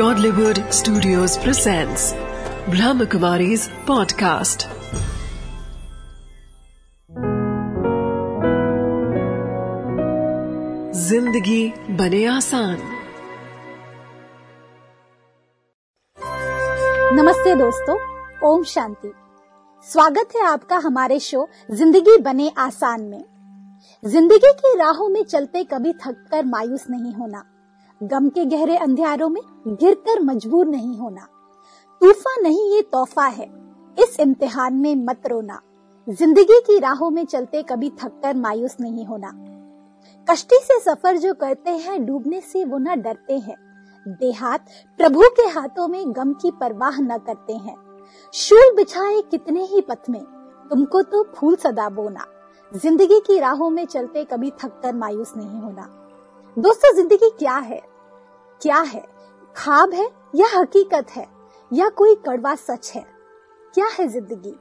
Godlywood Studios presents Brahmakumari's podcast. ज़िंदगी बने आसान। नमस्ते दोस्तों, ओम शांति। स्वागत है आपका हमारे शो ज़िंदगी बने आसान में। ज़िंदगी की राहों में चलते कभी थक कर मायूस नहीं होना। गम के गहरे अंधियारों में गिरकर मजबूर नहीं होना। तूफा नहीं, ये तोहफा है। इस इम्तिहान में मत रोना। ज़िंदगी की राहों में चलते कभी थक कर मायूस नहीं होना। कश्ती से सफ़र जो करते हैं, डूबने से वो न डरते हैं। देहात प्रभु के हाथों में गम की परवाह न करते हैं। शूल बिछाए कितने ही पथ में, तुमको तो फूल सदा बोना। ज़िंदगी की राहों में चलते कभी थक कर मायूस नहीं होना। दोस्तों, ज़िंदगी क्या है? क्या है? खाब है या हकीकत है? या कोई कड़वा सच है? क्या है ज़िंदगी?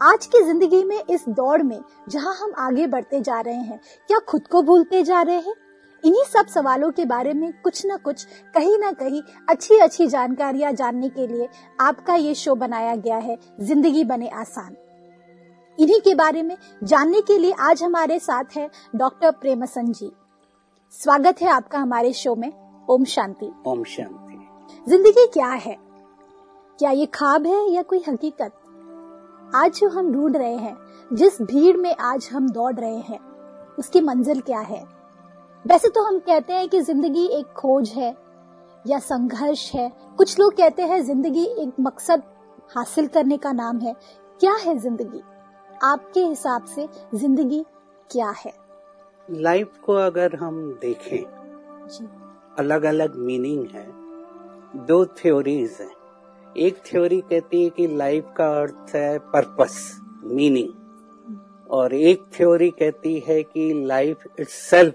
आज की ज़िंदगी में इस दौड़ में जहाँ हम आगे बढ़ते जा रहे हैं, क्या खुद को भूलते जा रहे हैं? इन्हीं सब सवालों के बारे में कुछ न कुछ, कहीं ना कहीं अच्छी अच्छी जानकारियाँ जानने के लिए आपका ये शो बनाया गया है, ज़िंदगी बने आसान। इन्हीं के बारे में जानने के लिए आज हमारे साथ है डॉक्टर प्रेमसन जी स्वागत है आपका हमारे शो में। ओम शांति। ओम शांति। ज़िंदगी क्या है? क्या ये खाब है या कोई हकीकत? आज जो हम ढूंढ रहे हैं जिस भीड़ में आज हम दौड़ रहे हैं उसकी मंजिल क्या है? वैसे तो हम कहते हैं कि ज़िंदगी एक खोज है या संघर्ष है। कुछ लोग कहते हैं ज़िंदगी एक मकसद हासिल करने का नाम है। क्या है ज़िंदगी? आपके हिसाब से ज़िंदगी क्या है? लाइफ को अगर हम देखें जी। अलग अलग मीनिंग है। दो थ्योरीज हैं। एक थ्योरी कहती है कि लाइफ का अर्थ है पर्पस मीनिंग और एक थ्योरी कहती है कि लाइफ इट्सेल्फ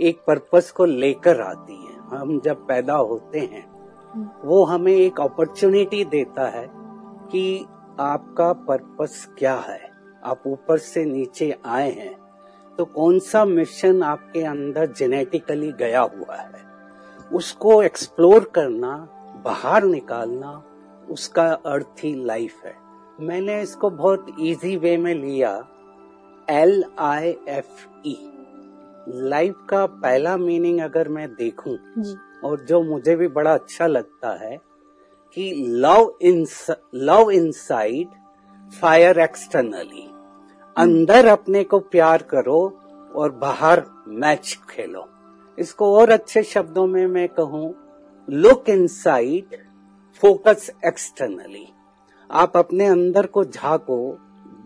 एक पर्पस को लेकर आती है। हम जब पैदा होते हैं, वो हमें एक अपॉर्चुनिटी देता है कि आपका पर्पस क्या है। आप ऊपर से नीचे आए हैं तो कौन सा मिशन आपके अंदर जेनेटिकली गया हुआ है? उसको एक्सप्लोर करना बाहर निकालना उसका अर्थ ही लाइफ है। मैंने इसको बहुत इजी वे में लिया L I F E life का पहला मीनिंग अगर मैं देखूँ और जो मुझे भी बड़ा अच्छा लगता है कि love in love inside fire externally अंदर अपने को प्यार करो और बाहर मैच खेलो। इसको और अच्छे शब्दों में मैं कहूँ look in inside focus externally आप अपने अंदर को झाको,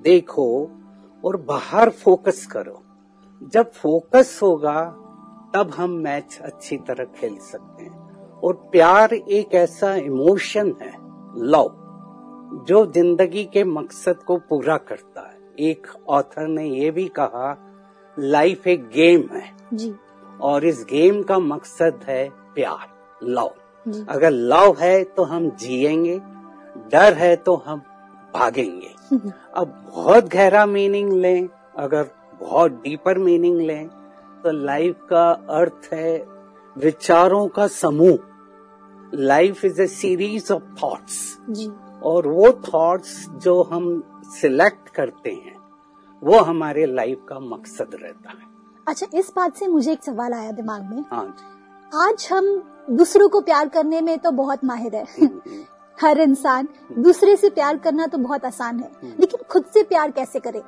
देखो और बाहर फोकस करो। जब फोकस होगा, तब हम मैच अच्छी तरह खेल सकते हैं। और प्यार एक ऐसा इमोशन है लव जो ज़िंदगी के मकसद को पूरा करता है। एक ऑथर ने ये भी कहा लाइफ एक गेम है जी। और इस गेम का मकसद है प्यार लव अगर लव है तो हम जिएँगे डर है तो हम भागेंगे. अब बहुत गहरा मीनिंग लें अगर बहुत डीपर मीनिंग लें तो लाइफ का अर्थ है विचारों का समूह. Life is a series of thoughts और वो थॉट्स जो हम सिलेक्ट करते हैं वो हमारे लाइफ का मकसद रहता है। अच्छा इस बात से मुझे एक सवाल आया दिमाग में। हाँ आज हम दूसरों को प्यार करने में तो बहुत माहिर है। हर इंसान दूसरे से प्यार करना तो बहुत आसान है लेकिन खुद से प्यार कैसे करे?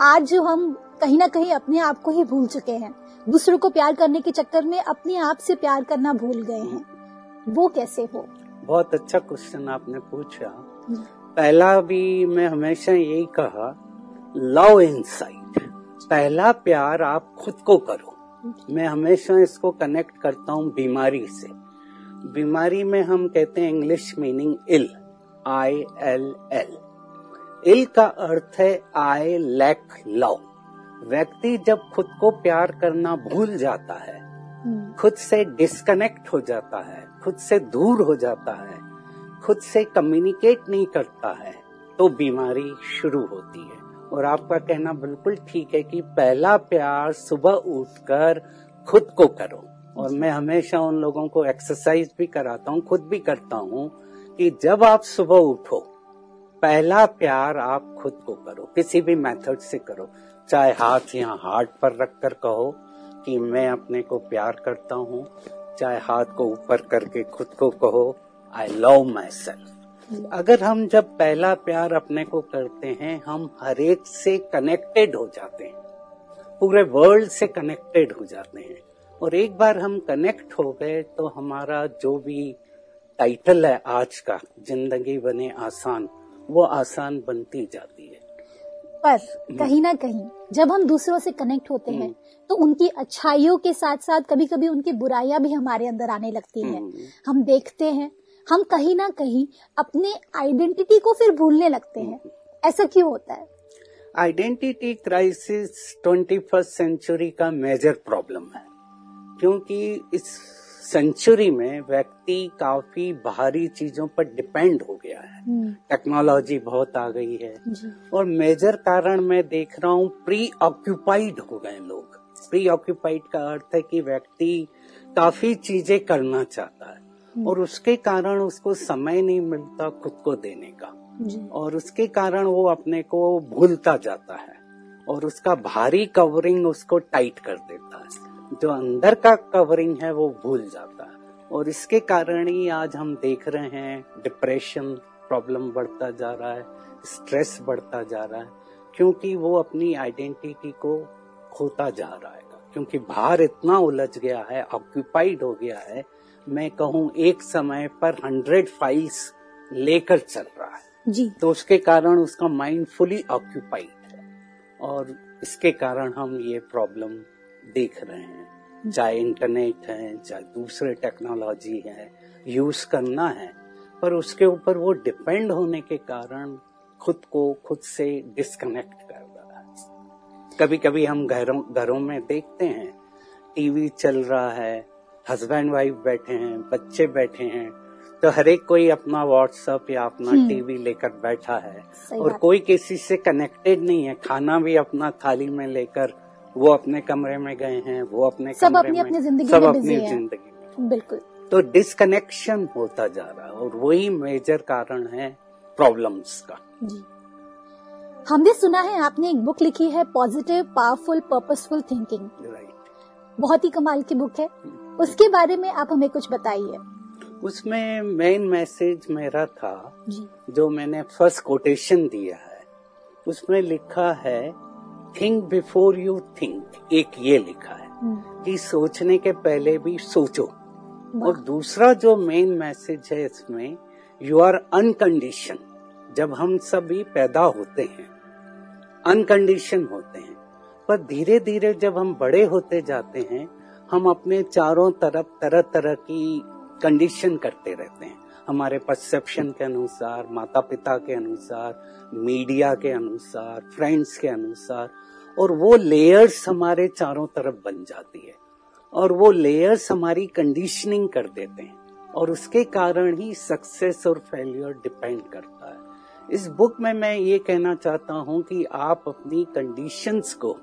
आज जो हम कहीं ना कहीं अपने आप को ही भूल चुके हैं दूसरों को प्यार करने के चक्कर में अपने आप से प्यार करना भूल गए हैं वो कैसे हो? बहुत अच्छा क्वेश्चन आपने पूछा। पहला भी मैं हमेशा यही कहा लव इनसाइड पहला प्यार आप खुद को करो। मैं हमेशा इसको कनेक्ट करता हूँ बीमारी से। बीमारी में हम कहते हैं English meaning ill I L L ill का अर्थ है आई लैक लव व्यक्ति जब खुद को प्यार करना भूल जाता है खुद से डिस्कनेक्ट हो जाता है खुद से दूर हो जाता है खुद से कम्युनिकेट नहीं करता है तो बीमारी शुरू होती है। और आपका कहना बिल्कुल ठीक है कि पहला प्यार सुबह उठकर खुद को करो। और मैं हमेशा उन लोगों को एक्सरसाइज भी कराता हूँ खुद भी करता हूँ कि जब आप सुबह उठो पहला प्यार आप खुद को करो किसी भी मेथड से करो। चाहे हाथ यहाँ हार्ट पर रख कर कहो कि मैं अपने को प्यार करता हूँ चाहे हाथ को ऊपर करके खुद को कहो। आई लव माई सेल्फ अगर हम जब पहला प्यार अपने को करते हैं हम हर एक से कनेक्टेड हो जाते हैं। पूरे वर्ल्ड से कनेक्टेड हो जाते हैं। और एक बार हम कनेक्ट हो गए तो हमारा जो भी टाइटल है आज का ज़िंदगी बने आसान वो आसान बनती जाती है। पर कहीं ना कहीं जब हम दूसरों से कनेक्ट होते हैं हम्म। तो उनकी अच्छाइयों के साथ साथ कभी कभी उनकी बुराइयाँ भी हमारे अंदर आने लगती हैं। हम्म। हम देखते हैं हम कहीं ना कहीं अपने आइडेंटिटी को फिर भूलने लगते हैं। ऐसा क्यों होता है? Identity crisis twenty first century का मेजर प्रॉब्लम है क्योंकि इस सेंचुरी में व्यक्ति काफ़ी बाहरी चीज़ों पर डिपेंड हो गया है। हम्म, टेक्नोलॉजी बहुत आ गई है। और मेजर कारण मैं देख रहा हूँ प्री ऑक्यूपाइड हो गए लोग। प्री ऑक्यूपाइड का अर्थ है कि व्यक्ति काफ़ी चीज़ें करना चाहता है। और उसके कारण उसको समय नहीं मिलता खुद को देने का। और उसके कारण वो अपने को भूलता जाता है और उसका भारी कवरिंग उसको टाइट कर देता है। जो अंदर का कवरिंग है वो भूल जाता है। और इसके कारण ही आज हम देख रहे हैं डिप्रेशन प्रॉब्लम बढ़ता जा रहा है स्ट्रेस बढ़ता जा रहा है क्योंकि वो अपनी आइडेंटिटी को खोता जा रहा है। क्योंकि बाहर इतना उलझ गया है ऑक्यूपाइड हो गया है मैं कहूँ एक समय पर हंड्रेड फाइल्स लेकर चल रहा है। जी। तो उसके कारण उसका माइंड फुली ऑक्यूपाइड है। और इसके कारण हम ये प्रॉब्लम देख रहे हैं। चाहे इंटरनेट है चाहे दूसरे टेक्नोलॉजी है यूज़ करना है पर उसके ऊपर वो डिपेंड होने के कारण खुद को खुद से डिस्कनेक्ट कर कभी कभी हम घरों घरों में देखते हैं। टीवी चल रहा है हस्बैंड वाइफ बैठे हैं बच्चे बैठे हैं तो हर एक कोई अपना व्हाट्सएप या अपना हम्म। टीवी लेकर बैठा है। और कोई किसी से कनेक्टेड नहीं है। खाना भी अपना थाली में लेकर वो अपने कमरे में गए हैं वो अपने सब कमरे अपनी में ज़िंदगी सब अपनी ज़िंदगी में। बिल्कुल। तो डिसकनेक्शन होता जा रहा है और वही मेजर कारण है प्रॉब्लम्स का। जी। हमने सुना है आपने एक बुक लिखी है पॉजिटिव पावरफुल पर्पसफुल थिंकिंग बहुत ही कमाल की बुक है। उसके बारे में आप हमें कुछ बताइए। उसमें मेन मैसेज मेरा था जी। जो मैंने फ़र्स्ट कोटेशन दिया है। उसमें लिखा है थिंक बिफोर यू थिंक एक ये लिखा है हम्म, कि सोचने के पहले भी सोचो। और दूसरा जो मेन मैसेज है इसमें यू आर अनकंडीशन जब हम सभी पैदा होते हैं अनकंडीशन होते हैं। पर धीरे धीरे जब हम बड़े होते जाते हैं, हम अपने चारों तरफ़ तरह तरह की कंडीशन करते रहते हैं। हमारे परसेप्शन के अनुसार माता पिता के अनुसार मीडिया के अनुसार फ्रेंड्स के अनुसार, और वो लेयर्स हमारे चारों तरफ़ बन जाती है। और वो लेयर्स हमारी कंडीशनिंग कर देते हैं। और उसके कारण ही सक्सेस और फेलियर डिपेंड करता है। इस बुक में मैं ये कहना चाहता हूँ कि आप अपनी कंडीशंस को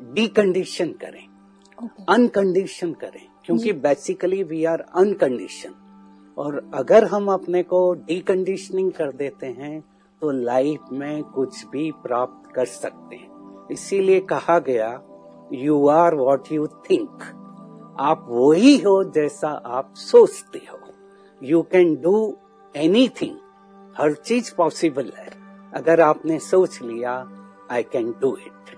डीकंडीशन करें अनकंडीशन करें क्योंकि बेसिकली वी आर अनकंडीशन और अगर हम अपने को डीकंडीशनिंग कर देते हैं तो लाइफ में कुछ भी प्राप्त कर सकते हैं। इसीलिए कहा गया you are what you think आप वही हो जैसा आप सोचते हो। यू कैन डू एनीथिंग हर चीज़ पॉसिबल है। अगर आपने सोच लिया आई कैन डू इट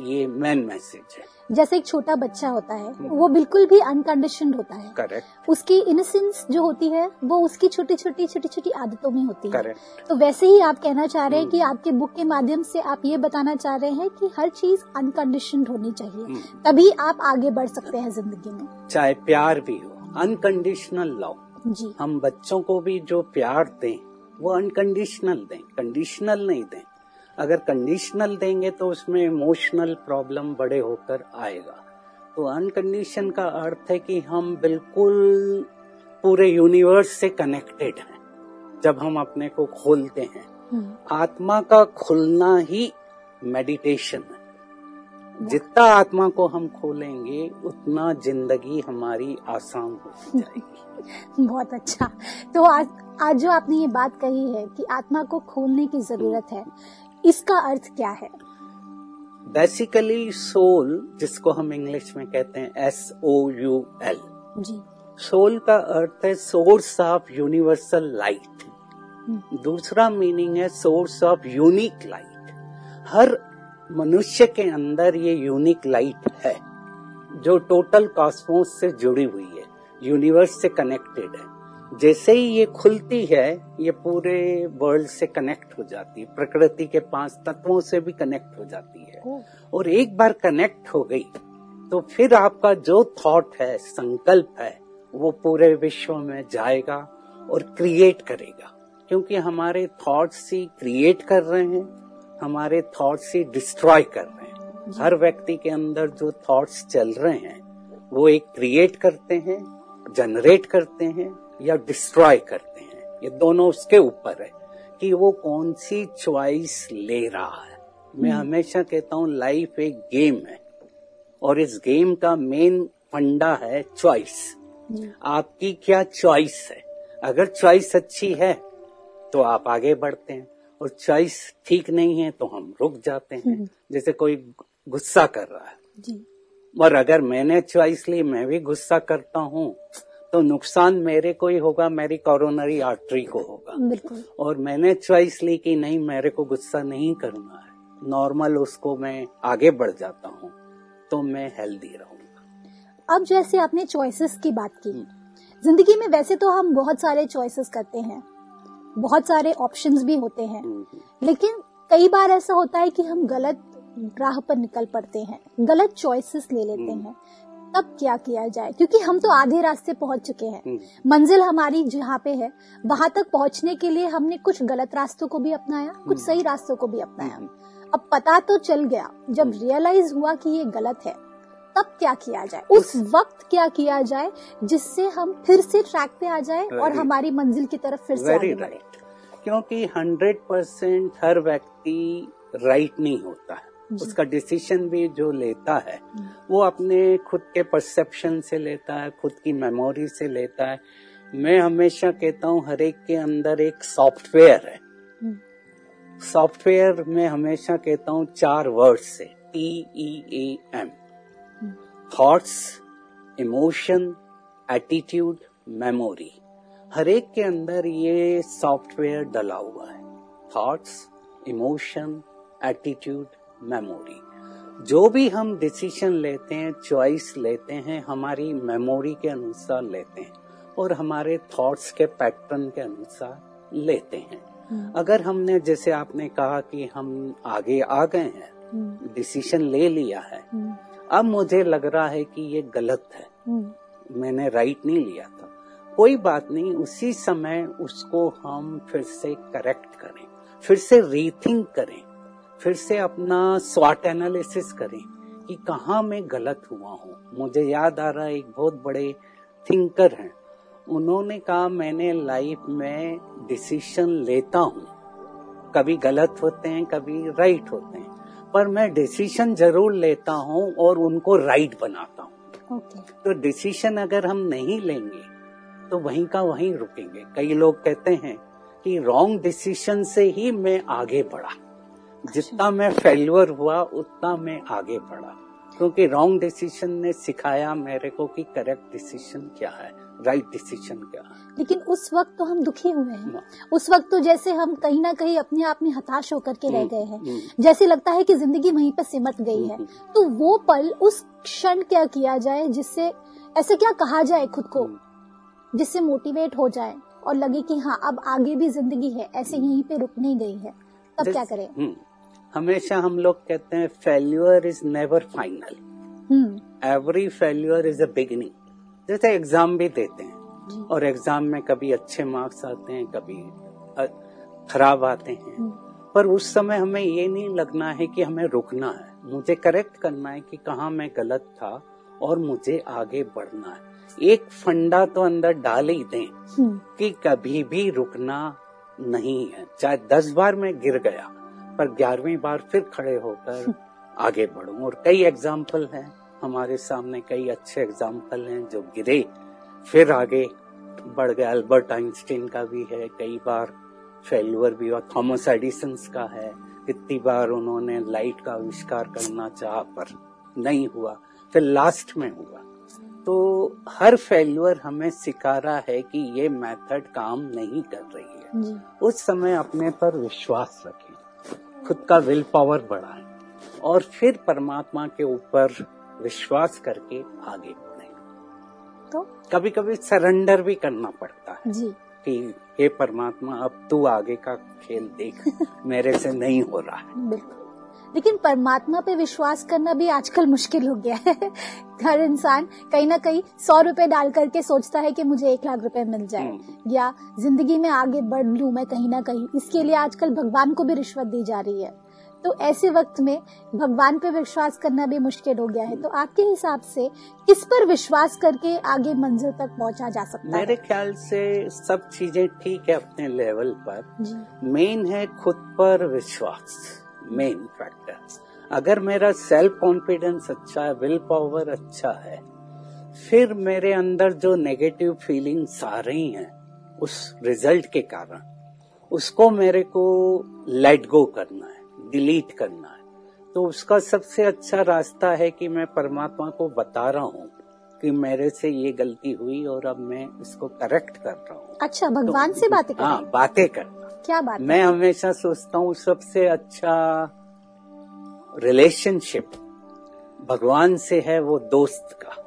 ये मेन मैसेज है। जैसे एक छोटा बच्चा होता है वो बिल्कुल भी अनकंडीशन होता है। करेक्ट उसकी इनोसेंस जो होती है वो उसकी छोटी छोटी छोटी छोटी आदतों में होती है। करेक्ट तो वैसे ही आप कहना चाह रहे हैं कि आपके बुक के माध्यम से आप ये बताना चाह रहे हैं कि हर चीज़ अनकंडीशन होनी चाहिए। हम्म। तभी आप आगे बढ़ सकते हैं ज़िंदगी में। चाहे प्यार भी हो अनकंडीशनल लव जी। हम बच्चों को भी जो प्यार दें वो अनकंडीशनल दें। कंडीशनल नहीं दें। अगर कंडीशनल देंगे तो उसमें इमोशनल प्रॉब्लम बड़े होकर आएगा। तो अनकंडीशन का अर्थ है कि हम बिल्कुल पूरे यूनिवर्स से कनेक्टेड हैं जब हम अपने को खोलते हैं। हम्म, आत्मा का खुलना ही मेडिटेशन है। जितना आत्मा को हम खोलेंगे उतना ज़िंदगी हमारी आसान हो जाएगी। बहुत अच्छा। तो आज आज जो आपने ये बात कही है कि आत्मा को खोलने की ज़रूरत है इसका अर्थ क्या है? बेसिकली सोल जिसको हम इंग्लिश में कहते हैं S O U L G. Soul का अर्थ है सोर्स ऑफ़ यूनिवर्सल लाइट दूसरा मीनिंग है सोर्स ऑफ़ यूनिक लाइट हर मनुष्य के अंदर ये यूनिक लाइट है जो टोटल कॉस्मोस से जुड़ी हुई है यूनिवर्स से कनेक्टेड है। जैसे ही ये खुलती है ये पूरे वर्ल्ड से कनेक्ट हो जाती है। प्रकृति के पाँच तत्वों से भी कनेक्ट हो जाती है। और एक बार कनेक्ट हो गई तो फिर आपका जो थॉट है संकल्प है वो पूरे विश्व में जाएगा और क्रिएट करेगा। क्योंकि हमारे थॉट्स ही क्रिएट कर रहे हैं हमारे थॉट्स ही डिस्ट्रॉय कर रहे हैं। हर व्यक्ति के अंदर जो थॉट्स चल रहे हैं वो एक क्रिएट करते हैं जनरेट करते हैं या डिस्ट्रॉय करते हैं। ये दोनों उसके ऊपर है कि वो कौन सी चॉइस ले रहा है। मैं हमेशा कहता हूँ लाइफ एक गेम है। और इस गेम का मेन फंडा है चॉइस आपकी क्या चॉइस है? अगर चॉइस अच्छी है तो आप आगे बढ़ते हैं। और चॉइस ठीक नहीं है तो हम रुक जाते हैं। जैसे कोई गुस्सा कर रहा है। जी। और अगर मैंने चॉइस ली मैं भी गुस्सा करता हूँ तो नुकसान मेरे को ही होगा मेरी कोरोनरी आर्टरी को होगा। बिल्कुल। और मैंने चॉइस ली कि नहीं मेरे को गुस्सा नहीं करना है। नॉर्मल उसको मैं आगे बढ़ जाता हूँ तो मैं हेल्दी रहूँगा। अब जैसे आपने चॉइसेस की बात की ज़िंदगी में वैसे तो हम बहुत सारे चॉइसेस करते हैं। बहुत सारे ऑप्शंस भी होते हैं। हम्म, लेकिन कई बार ऐसा होता है कि हम गलत राह पर निकल पड़ते हैं गलत चॉइसेस ले लेते हम्म। हैं। तब क्या किया जाए? क्योंकि हम तो आधे रास्ते पहुँच चुके हैं। हम्म। मंजिल हमारी जहाँ पे है वहाँ तक पहुँचने के लिए हमने कुछ गलत रास्तों को भी अपनाया कुछ हम्म। सही रास्तों को भी अपनाया। अब पता तो चल गया जब रियलाइज़ हुआ कि ये गलत है तब क्या किया जाए? उस वक्त क्या किया जाए जिससे हम फिर से ट्रैक पे आ जाए और हमारी मंजिल की तरफ़ फिर से आगे बढ़े। क्योंकि हंड्रेड परसेंट हर व्यक्ति राइट नहीं होता है। उसका डिसीज़न भी जो लेता है वो अपने खुद के परसेप्शन से लेता है खुद की मेमोरी से लेता है। मैं हमेशा कहता हूँ हर एक के अंदर एक सॉफ्टवेयर है। सॉफ्टवेयर में हमेशा कहता हूँ चार वर्ड से। T E A M thoughts emotion attitude memory हर एक के अंदर ये सॉफ्टवेयर डला हुआ है। थॉट्स इमोशन एटीट्यूड मेमोरी जो भी हम डिसीज़न लेते हैं चॉइस लेते हैं हमारी मेमोरी के अनुसार लेते हैं और हमारे थॉट्स के पैटर्न के अनुसार लेते हैं। अगर हमने जैसे आपने कहा कि हम आगे आ गए हैं हम्म, डिसीज़न ले लिया है हम्म, अब मुझे लग रहा है कि ये गलत है। हम्म, मैंने राइट नहीं लिया था। कोई बात नहीं उसी समय उसको हम फिर से करेक्ट करें फिर से रीथिंक करें। फिर से अपना स्वाट एनालिसिस करें कि कहाँ मैं गलत हुआ हूँ। मुझे याद आ रहा है एक बहुत बड़े थिंकर हैं। उन्होंने कहा मैंने लाइफ में डिसीशन लेता हूँ। कभी गलत होते हैं कभी राइट होते हैं। पर मैं डिसीशन ज़रूर लेता हूँ और उनको राइट बनाता हूँ। ओके तो डिसीशन अगर हम नहीं लेंगे तो वहीं का वहीं रुकेंगे। कई लोग कहते हैं कि रॉन्ग डिसीशन से ही मैं आगे बढ़ा। जितना मैं फेल्यूर हुआ उतना मैं आगे बढ़ा। क्योंकि रॉन्ग डिसीज़न ने सिखाया मेरे को कि करेक्ट डिसीज़न क्या है राइट डिसीज़न क्या है। लेकिन उस वक्त तो हम दुखी हुए हैं। ना। उस वक्त तो जैसे हम कहीं ना कहीं अपने आप में हताश होकर के रह हम्म, गए हैं। हम्म। जैसे लगता है कि ज़िंदगी वहीं पर सिमट गई है। हम्म, तो वो पल उस क्षण क्या किया जाए जिससे ऐसे क्या कहा जाए खुद को। जिससे मोटिवेट हो जाए और लगे कि हाँ अब आगे भी ज़िंदगी है ऐसे यहीं पे रुक नहीं गई है। तब क्या करें? हमेशा हम लोग कहते हैं failure is never final every failure is a beginning जैसे एग्ज़ाम भी देते हैं और एग्ज़ाम में कभी अच्छे मार्क्स आते हैं कभी खराब आते हैं। हम्म, पर उस समय हमें ये नहीं लगना है कि हमें रुकना है। मुझे करेक्ट करना है कि कहाँ मैं गलत था और मुझे आगे बढ़ना है। एक फंडा तो अंदर डाल ही दें हम्म, कि कभी भी रुकना नहीं है। चाहे दस बार मैं गिर गया पर ग्यारहवीं बार फिर खड़े होकर आगे बढ़ूं। और कई एग्ज़ाम्पल हैं। हमारे सामने कई अच्छे एग्ज़ाम्पल हैं जो गिरे। फिर आगे बढ़ गए अल्बर्ट आइंस्टीन का भी है। कई बार फेल्यूर भी हुआ। थॉमस एडिसन का है। कितनी बार उन्होंने लाइट का आविष्कार करना चाह पर नहीं हुआ। फिर लास्ट में हुआ। तो हर फेल्यूर हमें सिखा रहा है कि ये मेथड काम नहीं कर रही है। उस समय अपने पर विश्वास रखें। खुद का विल पावर बढ़ाए और फिर परमात्मा के ऊपर विश्वास करके आगे बढ़े। तो? कभी कभी सरेंडर भी करना पड़ता है जी। कि हे परमात्मा अब तू आगे का खेल देख मेरे से नहीं हो रहा है। बिल्कुल। लेकिन परमात्मा पे विश्वास करना भी आजकल मुश्किल हो गया है। हर इंसान कहीं ना कहीं सौ रुपए डाल करके सोचता है कि मुझे एक लाख रुपए मिल जाए। हम्म। या ज़िंदगी में आगे बढ़ लू मैं कहीं ना कहीं। इसके लिए आजकल भगवान को भी रिश्वत दी जा रही है। तो ऐसे वक्त में भगवान पे विश्वास करना भी मुश्किल हो गया है। तो आपके हिसाब से किस पर विश्वास करके आगे मंजिल तक पहुँचा जा सकता मेरे है ख्याल से सब चीज़ें ठीक है अपने लेवल पर। मेन है खुद पर विश्वास। मेन फैक्टर अगर मेरा सेल्फ कॉन्फिडेंस अच्छा है विल पावर अच्छा है, फिर मेरे अंदर जो नेगेटिव फीलिंग्स आ रही हैं, उस रिज़ल्ट के कारण, उसको मेरे को लेट गो करना है डिलीट करना है तो उसका सबसे अच्छा रास्ता है कि मैं परमात्मा को बता रहा हूँ। कि मेरे से ये गलती हुई और अब मैं इसको करेक्ट कर रहा हूँ। अच्छा भगवान तो, से बातें हाँ बातें करना। क्या बात है? मैं हमेशा सोचता हूँ सबसे अच्छा रिलेशनशिप भगवान से है वो दोस्त का।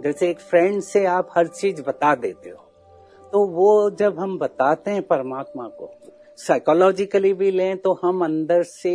जैसे एक फ्रेंड से आप हर चीज़ बता देते हो तो वो जब हम बताते हैं परमात्मा को साइकोलॉजिकली भी लें तो हम अंदर से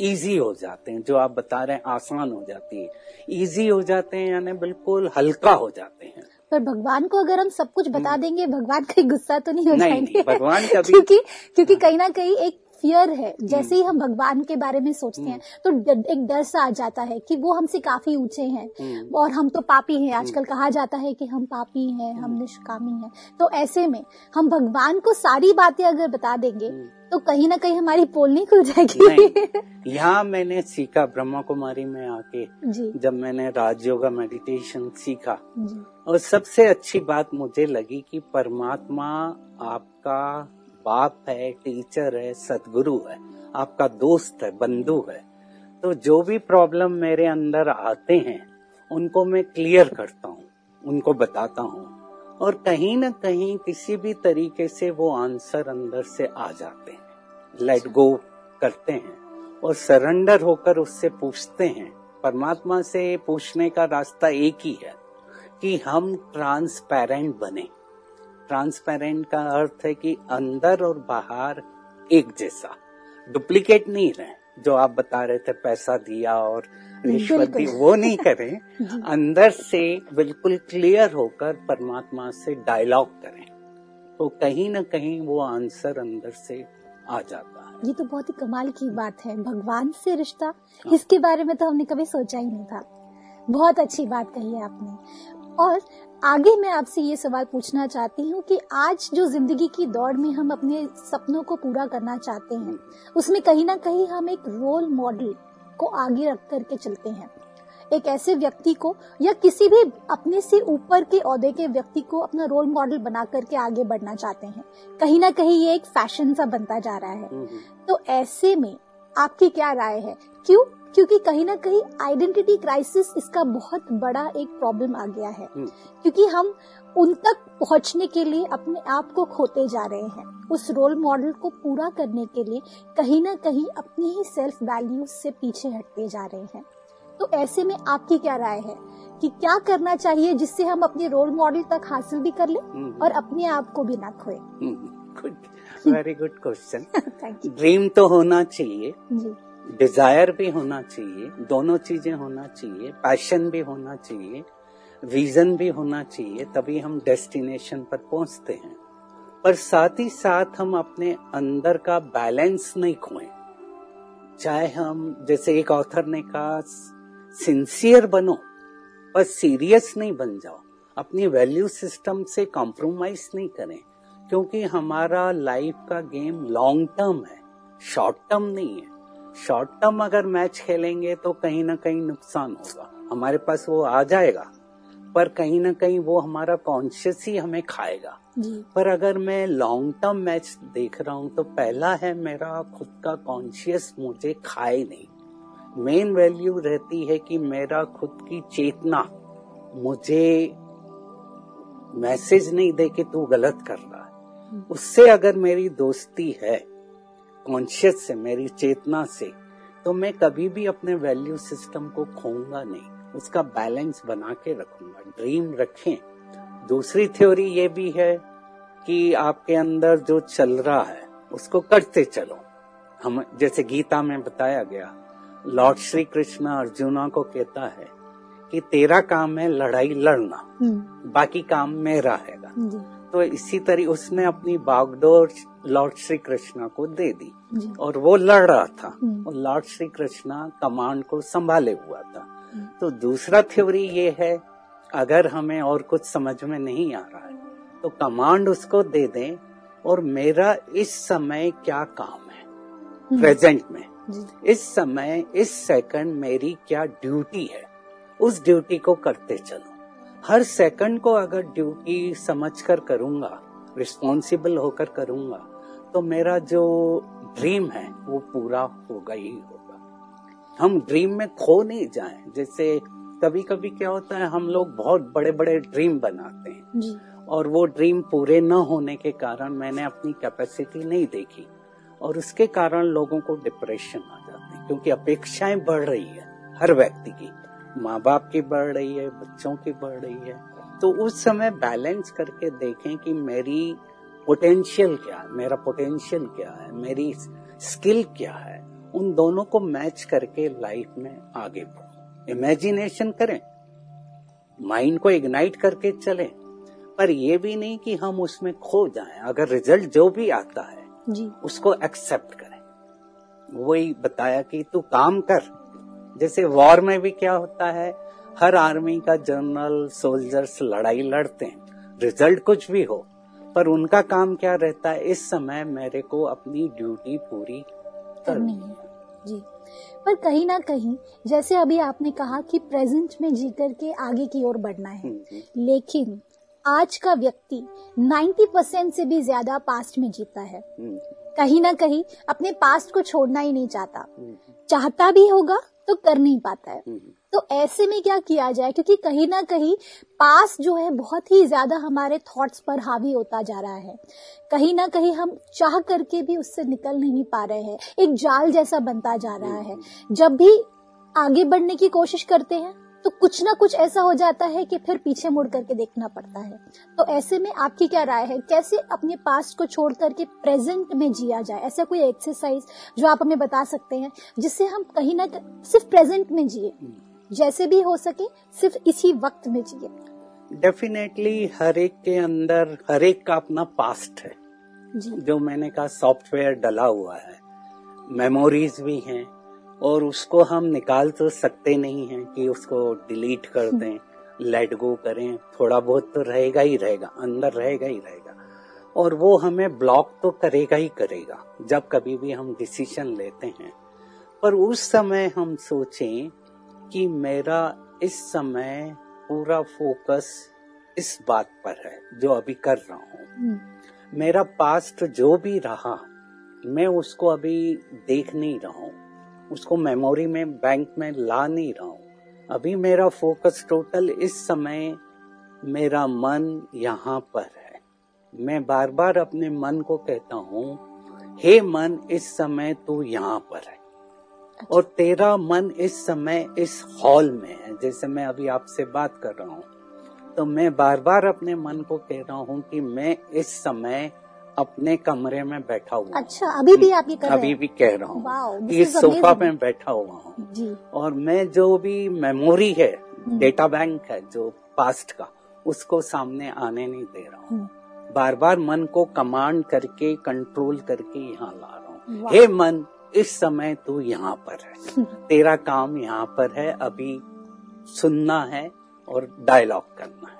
इजी हो जाते हैं जो आप बता रहे हैं आसान हो जाती है। इजी हो जाते हैं यानी बिल्कुल हल्का हो जाते हैं। पर भगवान को अगर हम सब कुछ बता देंगे भगवान कहीं गुस्सा तो नहीं हो हम्म। नहीं, जाएँगे। भगवान कभी- क्योंकि क्योंकि कहीं ना कहीं एक फियर है जैसे ही हम भगवान के बारे में सोचते हैं तो एक डर सा आ जाता है कि वो हमसे काफ़ी ऊँचे हैं हम्म। और हम तो पापी हैं। आजकल कहा जाता है कि हम पापी हैं हम निष्कामी हैं। तो ऐसे में हम भगवान को सारी बातें अगर बता देंगे तो कहीं ना कहीं हमारी पोल नहीं खुल जाएगी। यहाँ मैंने सीखा ब्रह्मा कुमारी में आके जब मैंने राजयोगा मेडिटेशन सीखा। और सबसे अच्छी बात मुझे लगी कि परमात्मा आपका बाप है टीचर है सदगुरु है आपका दोस्त है बंधु है। तो जो भी प्रॉब्लम मेरे अंदर आते हैं उनको मैं क्लियर करता हूँ उनको बताता हूँ। और कहीं ना कहीं किसी भी तरीके से वो आंसर अंदर से आ जाते हैं। लेट गो करते हैं और सरेंडर होकर उससे पूछते हैं। परमात्मा से पूछने का रास्ता एक ही है कि हम ट्रांसपेरेंट बने। ट्रांसपेरेंट का अर्थ है कि अंदर और बाहर एक जैसा। डुप्लीकेट नहीं रहे जो आप बता रहे थे पैसा दिया और रिश्वत दी वो नहीं करें अंदर से बिल्कुल क्लियर होकर परमात्मा से डायलॉग करें तो कहीं ना कहीं वो आंसर अंदर से आ जाता है। ये तो बहुत ही कमाल की बात है भगवान से रिश्ता। इसके बारे में तो हमने कभी सोचा ही नहीं था। बहुत अच्छी बात कही है आपने। और आगे मैं आपसे ये सवाल पूछना चाहती हूँ कि आज जो ज़िंदगी की दौड़ में हम अपने सपनों को पूरा करना चाहते हैं उसमें कहीं ना कहीं हम एक रोल मॉडल को आगे रख करके चलते हैं। एक ऐसे व्यक्ति को या किसी भी अपने से ऊपर के औहदे के व्यक्ति को अपना रोल मॉडल बना करके आगे बढ़ना चाहते हैं। कहीं ना कहीं ये एक फ़ैशन सा बनता जा रहा है। हम्म, तो ऐसे में आपकी क्या राय है? क्यों? क्योंकि कहीं ना कहीं आइडेंटिटी क्राइसिस इसका बहुत बड़ा एक प्रॉब्लम आ गया है। हम्म। क्योंकि हम उन तक पहुँचने के लिए अपने आप को खोते जा रहे हैं। उस रोल मॉडल को पूरा करने के लिए कहीं ना कहीं अपने ही सेल्फ वैल्यू से पीछे हटते जा रहे हैं। तो ऐसे में आपकी क्या राय है कि क्या करना चाहिए जिससे हम अपने रोल मॉडल तक हासिल भी कर लें हम्म। और अपने आप को भी ना खोए? Good very good question dream तो होना चाहिए। जी। डिज़ायर भी होना चाहिए। दोनों चीज़ें होना चाहिए। पैशन भी होना चाहिए। विजन भी होना चाहिए, तभी हम डेस्टिनेशन पर पहुँचते हैं। पर साथ ही साथ हम अपने अंदर का बैलेंस नहीं खोएँ। चाहे हम, जैसे एक ऑथर ने कहा, सिंसियर बनो पर सीरियस नहीं बन जाओ। अपनी वैल्यू सिस्टम से कॉम्प्रोमाइज नहीं करें, क्योंकि हमारा लाइफ का गेम लॉन्ग टर्म है, शॉर्ट टर्म नहीं है। शॉर्ट टर्म अगर मैच खेलेंगे तो कहीं ना कहीं नुकसान होगा। हमारे पास वो आ जाएगा। पर कहीं ना कहीं वो हमारा कॉन्शियस ही हमें खाएगा। पर अगर मैं लॉन्ग टर्म मैच देख रहा हूँ तो पहला है मेरा खुद का कॉन्शियस मुझे खाए नहीं। मेन वैल्यू रहती है कि मेरा खुद की चेतना मुझे मैसेज नहीं दे कि तू गलत कर रहा है। उससे अगर मेरी दोस्ती है कॉन्शियस से मेरी चेतना से तो मैं कभी भी अपने वैल्यू सिस्टम को खोऊँगा नहीं। उसका बैलेंस बना के रखूँगा। ड्रीम रखें। दूसरी थ्योरी ये भी है कि आपके अंदर जो चल रहा है उसको करते चलो। हम जैसे गीता में बताया गया लॉर्ड श्री कृष्ण अर्जुना को कहता है कि तेरा काम है लड़ाई लड़ना हम्म, बाकी काम मेरा हैगा। तो इसी तरह उसने अपनी बागडोर लॉर्ड श्री कृष्णा को दे दी और वो लड़ रहा था। हम्म। और लॉर्ड श्री कृष्णा कमांड को संभाले हुआ था। तो दूसरा थ्योरी ये है अगर हमें और कुछ समझ में नहीं आ रहा है तो कमांड उसको दे दें और मेरा इस समय क्या काम है? हम्म, प्रेजेंट में। इस समय इस सेकंड मेरी क्या ड्यूटी है? उस ड्यूटी को करते चलो। हर सेकंड को अगर ड्यूटी समझकर करूँगा रिस्पॉन्सिबल होकर करूँगा तो मेरा जो ड्रीम है वो पूरा होगा ही होगा। हम ड्रीम में खो नहीं जाए। जैसे कभी कभी क्या होता है हम लोग बहुत बड़े बड़े ड्रीम बनाते हैं। जी। और वो ड्रीम पूरे न होने के कारण मैंने अपनी कैपेसिटी नहीं देखी। और उसके कारण लोगों को डिप्रेशन आ जाते हैं क्योंकि अपेक्षाएँ बढ़ रही है हर व्यक्ति की। माँ बाप की बढ़ रही है बच्चों की बढ़ रही है। तो उस समय बैलेंस करके देखें कि मेरी पोटेंशियल क्या है मेरा पोटेंशियल क्या है मेरी स्किल क्या है। उन दोनों को मैच करके लाइफ में आगे बढ़ो। इमेजिनेशन करें। माइंड को इग्नाइट करके चलें। पर ये भी नहीं कि हम उसमें खो जाएँ। अगर रिज़ल्ट जो भी आता है जी। उसको एक्सेप्ट करें। वही बताया कि तू काम कर। जैसे वॉर में भी क्या होता है हर आर्मी का जनरल सोल्जर्स लड़ाई लड़ते हैं। रिज़ल्ट कुछ भी हो। पर उनका काम क्या रहता है? इस समय मेरे को अपनी ड्यूटी पूरी करनी नहीं है। जी। पर कहीं ना कहीं जैसे अभी आपने कहा कि प्रेजेंट में जी करके आगे की ओर बढ़ना है हम्म, लेकिन आज का व्यक्ति 90 परसेंट से भी ज़्यादा पास्ट में जीता है। हम्म, कहीं ना कहीं अपने पास्ट को छोड़ना ही नहीं चाहता। हम्म, चाहता भी होगा तो कर नहीं पाता है। हम्म, तो ऐसे में क्या किया जाए? क्योंकि कहीं ना कहीं पास जो है बहुत ही ज़्यादा हमारे थॉट्स पर हावी होता जा रहा है। कहीं ना कहीं हम चाह करके भी उससे निकल नहीं पा रहे हैं। एक जाल जैसा बनता जा रहा है। जब भी आगे बढ़ने की कोशिश करते हैं तो कुछ ना कुछ ऐसा हो जाता है कि फिर पीछे मुड़ करके देखना पड़ता है। तो ऐसे में आपकी क्या राय है? कैसे अपने पास्ट को छोड़ करके प्रेजेंट में जिया जाए? ऐसा कोई एक्सरसाइज जो आप हमें बता सकते हैं, जिससे हम कहीं ना कहीं सिर्फ़ प्रेजेंट में जिए? जैसे भी हो सके सिर्फ़ इसी वक्त में जिए डेफिनेटली हर एक के अंदर हर एक का अपना पास्ट है। जी। जो मैंने कहा सॉफ्टवेयर डला हुआ है। मेमोरीज भी हैं और उसको हम निकाल तो सकते नहीं हैं कि उसको डिलीट कर दें लेट गो करें। थोड़ा बहुत तो रहेगा ही रहेगा अंदर रहेगा ही रहेगा। और वो हमें ब्लॉक तो करेगा ही करेगा जब कभी भी हम डिसीज़न लेते हैं। पर उस समय हम सोचें कि मेरा इस समय पूरा फोकस इस बात पर है जो अभी कर रहा हूँ। हम्म, मेरा पास्ट जो भी रहा मैं उसको अभी देख नहीं रहा हूँ। उसको मेमोरी में बैंक में ला नहीं रहा हूँ। अभी मेरा फोकस टोटल इस समय मेरा मन यहाँ पर है। मैं बार बार अपने मन को कहता हूँ हे मन इस समय तू यहाँ पर है। और तेरा मन इस समय इस हॉल में है। जैसे मैं अभी आपसे बात कर रहा हूँ तो मैं बार बार अपने मन को कह रहा हूँ कि मैं इस समय अपने कमरे में बैठा हुआ अच्छा अभी भी आप ये कर रहे अभी भी कह रहा हूँ कि सोफा. में बैठा हुआ हूँ। और मैं जो भी मेमोरी है डेटा बैंक है जो पास्ट का उसको सामने आने नहीं दे रहा हूँ। हम्म, बार बार मन को कमांड करके कंट्रोल करके यहाँ ला रहा हूँ। हे मन इस समय तू यहाँ पर है। तेरा काम यहाँ पर है अभी सुनना है और डायलॉग करना है।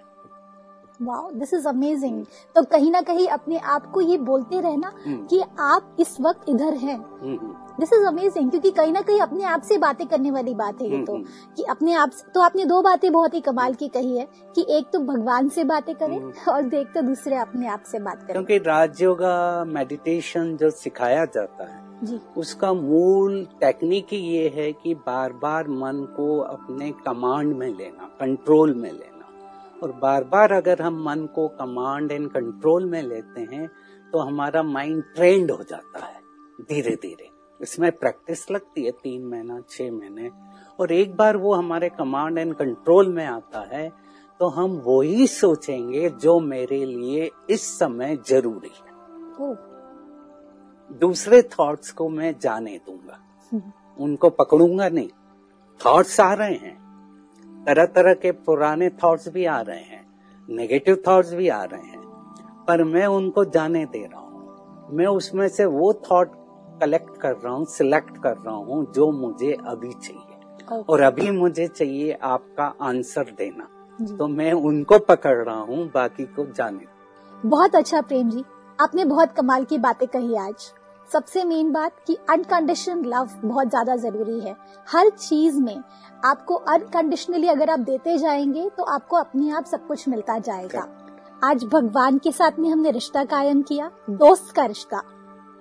वाओ दिस इज़ अमेजिंग तो कहीं ना कहीं अपने आप को ये बोलते रहना हम्म। कि आप इस वक्त इधर हैं। Hmm, hmm, this is amazing क्योंकि कहीं ना कहीं अपने आप से बातें करने वाली बात है ये तो। हम्म, कि अपने आप से तो आपने दो बातें बहुत ही कमाल की कही है कि एक तो भगवान से बातें करें हम्म। और एक तो दूसरे अपने आप से बात करें। क्योंकि राजयोगा मेडिटेशन जो सिखाया जाता है उसका मूल टेक्निक ये है कि बार बार मन को अपने कमांड में लेना कंट्रोल में लेना। और बार बार अगर हम मन को कमांड एंड कंट्रोल में लेते हैं तो हमारा माइंड ट्रेंड हो जाता है धीरे धीरे इसमें प्रैक्टिस लगती है तीन महीना, छह महीने। और एक बार वो हमारे कमांड एंड कंट्रोल में आता है तो हम वही सोचेंगे जो मेरे लिए इस समय ज़रूरी है। दूसरे थॉट्स को मैं जाने दूँगा। उनको पकड़ूँगा नहीं। थॉट्स आ रहे हैं। तरह तरह के पुराने थॉट्स भी आ रहे हैं। नेगेटिव थॉट्स भी आ रहे हैं। पर मैं उनको जाने दे रहा हूँ। मैं उसमें से वो थॉट कलेक्ट कर रहा हूँ सिलेक्ट कर रहा हूँ जो मुझे अभी चाहिए। ओके और अभी मुझे चाहिए आपका आंसर देना। तो मैं उनको पकड़ रहा हूँ बाकी को जाने। बहुत अच्छा प्रेम जी। आपने बहुत कमाल की बातें कही आज। सबसे मेन बात कि अनकंडीशन लव बहुत ज़्यादा ज़रूरी है। हर चीज़ में आपको अनकंडीशनली अगर आप देते जाएँगे तो आपको अपने आप सब कुछ मिलता जाएगा। आज भगवान के साथ में हमने रिश्ता कायम किया दोस्त का रिश्ता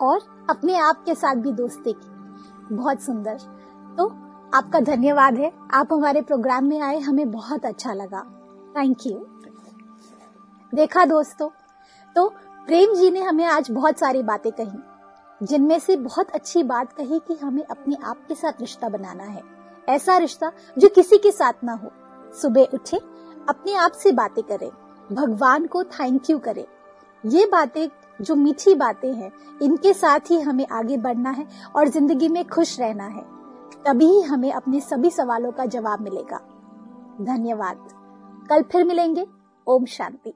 और अपने आप के साथ भी दोस्ती की। बहुत सुंदर। तो आपका धन्यवाद है। आप हमारे प्रोग्राम में आए हमें बहुत अच्छा लगा। थैंक यू देखा दोस्तों तो प्रेम जी ने हमें आज बहुत सारी बातें कही। जिनमें से बहुत अच्छी बात कही कि हमें अपने आप के साथ रिश्ता बनाना है। ऐसा रिश्ता जो किसी के साथ ना हो। सुबह उठे, अपने आप से बातें करें। भगवान को थैंक यू करें। ये बातें, जो मीठी बातें हैं, इनके साथ ही हमें आगे बढ़ना है और ज़िंदगी में खुश रहना है। तभी ही हमें अपने सभी सवालों का जवाब मिलेगा। धन्यवाद। कल फिर मिलेंगे। ओम शांति।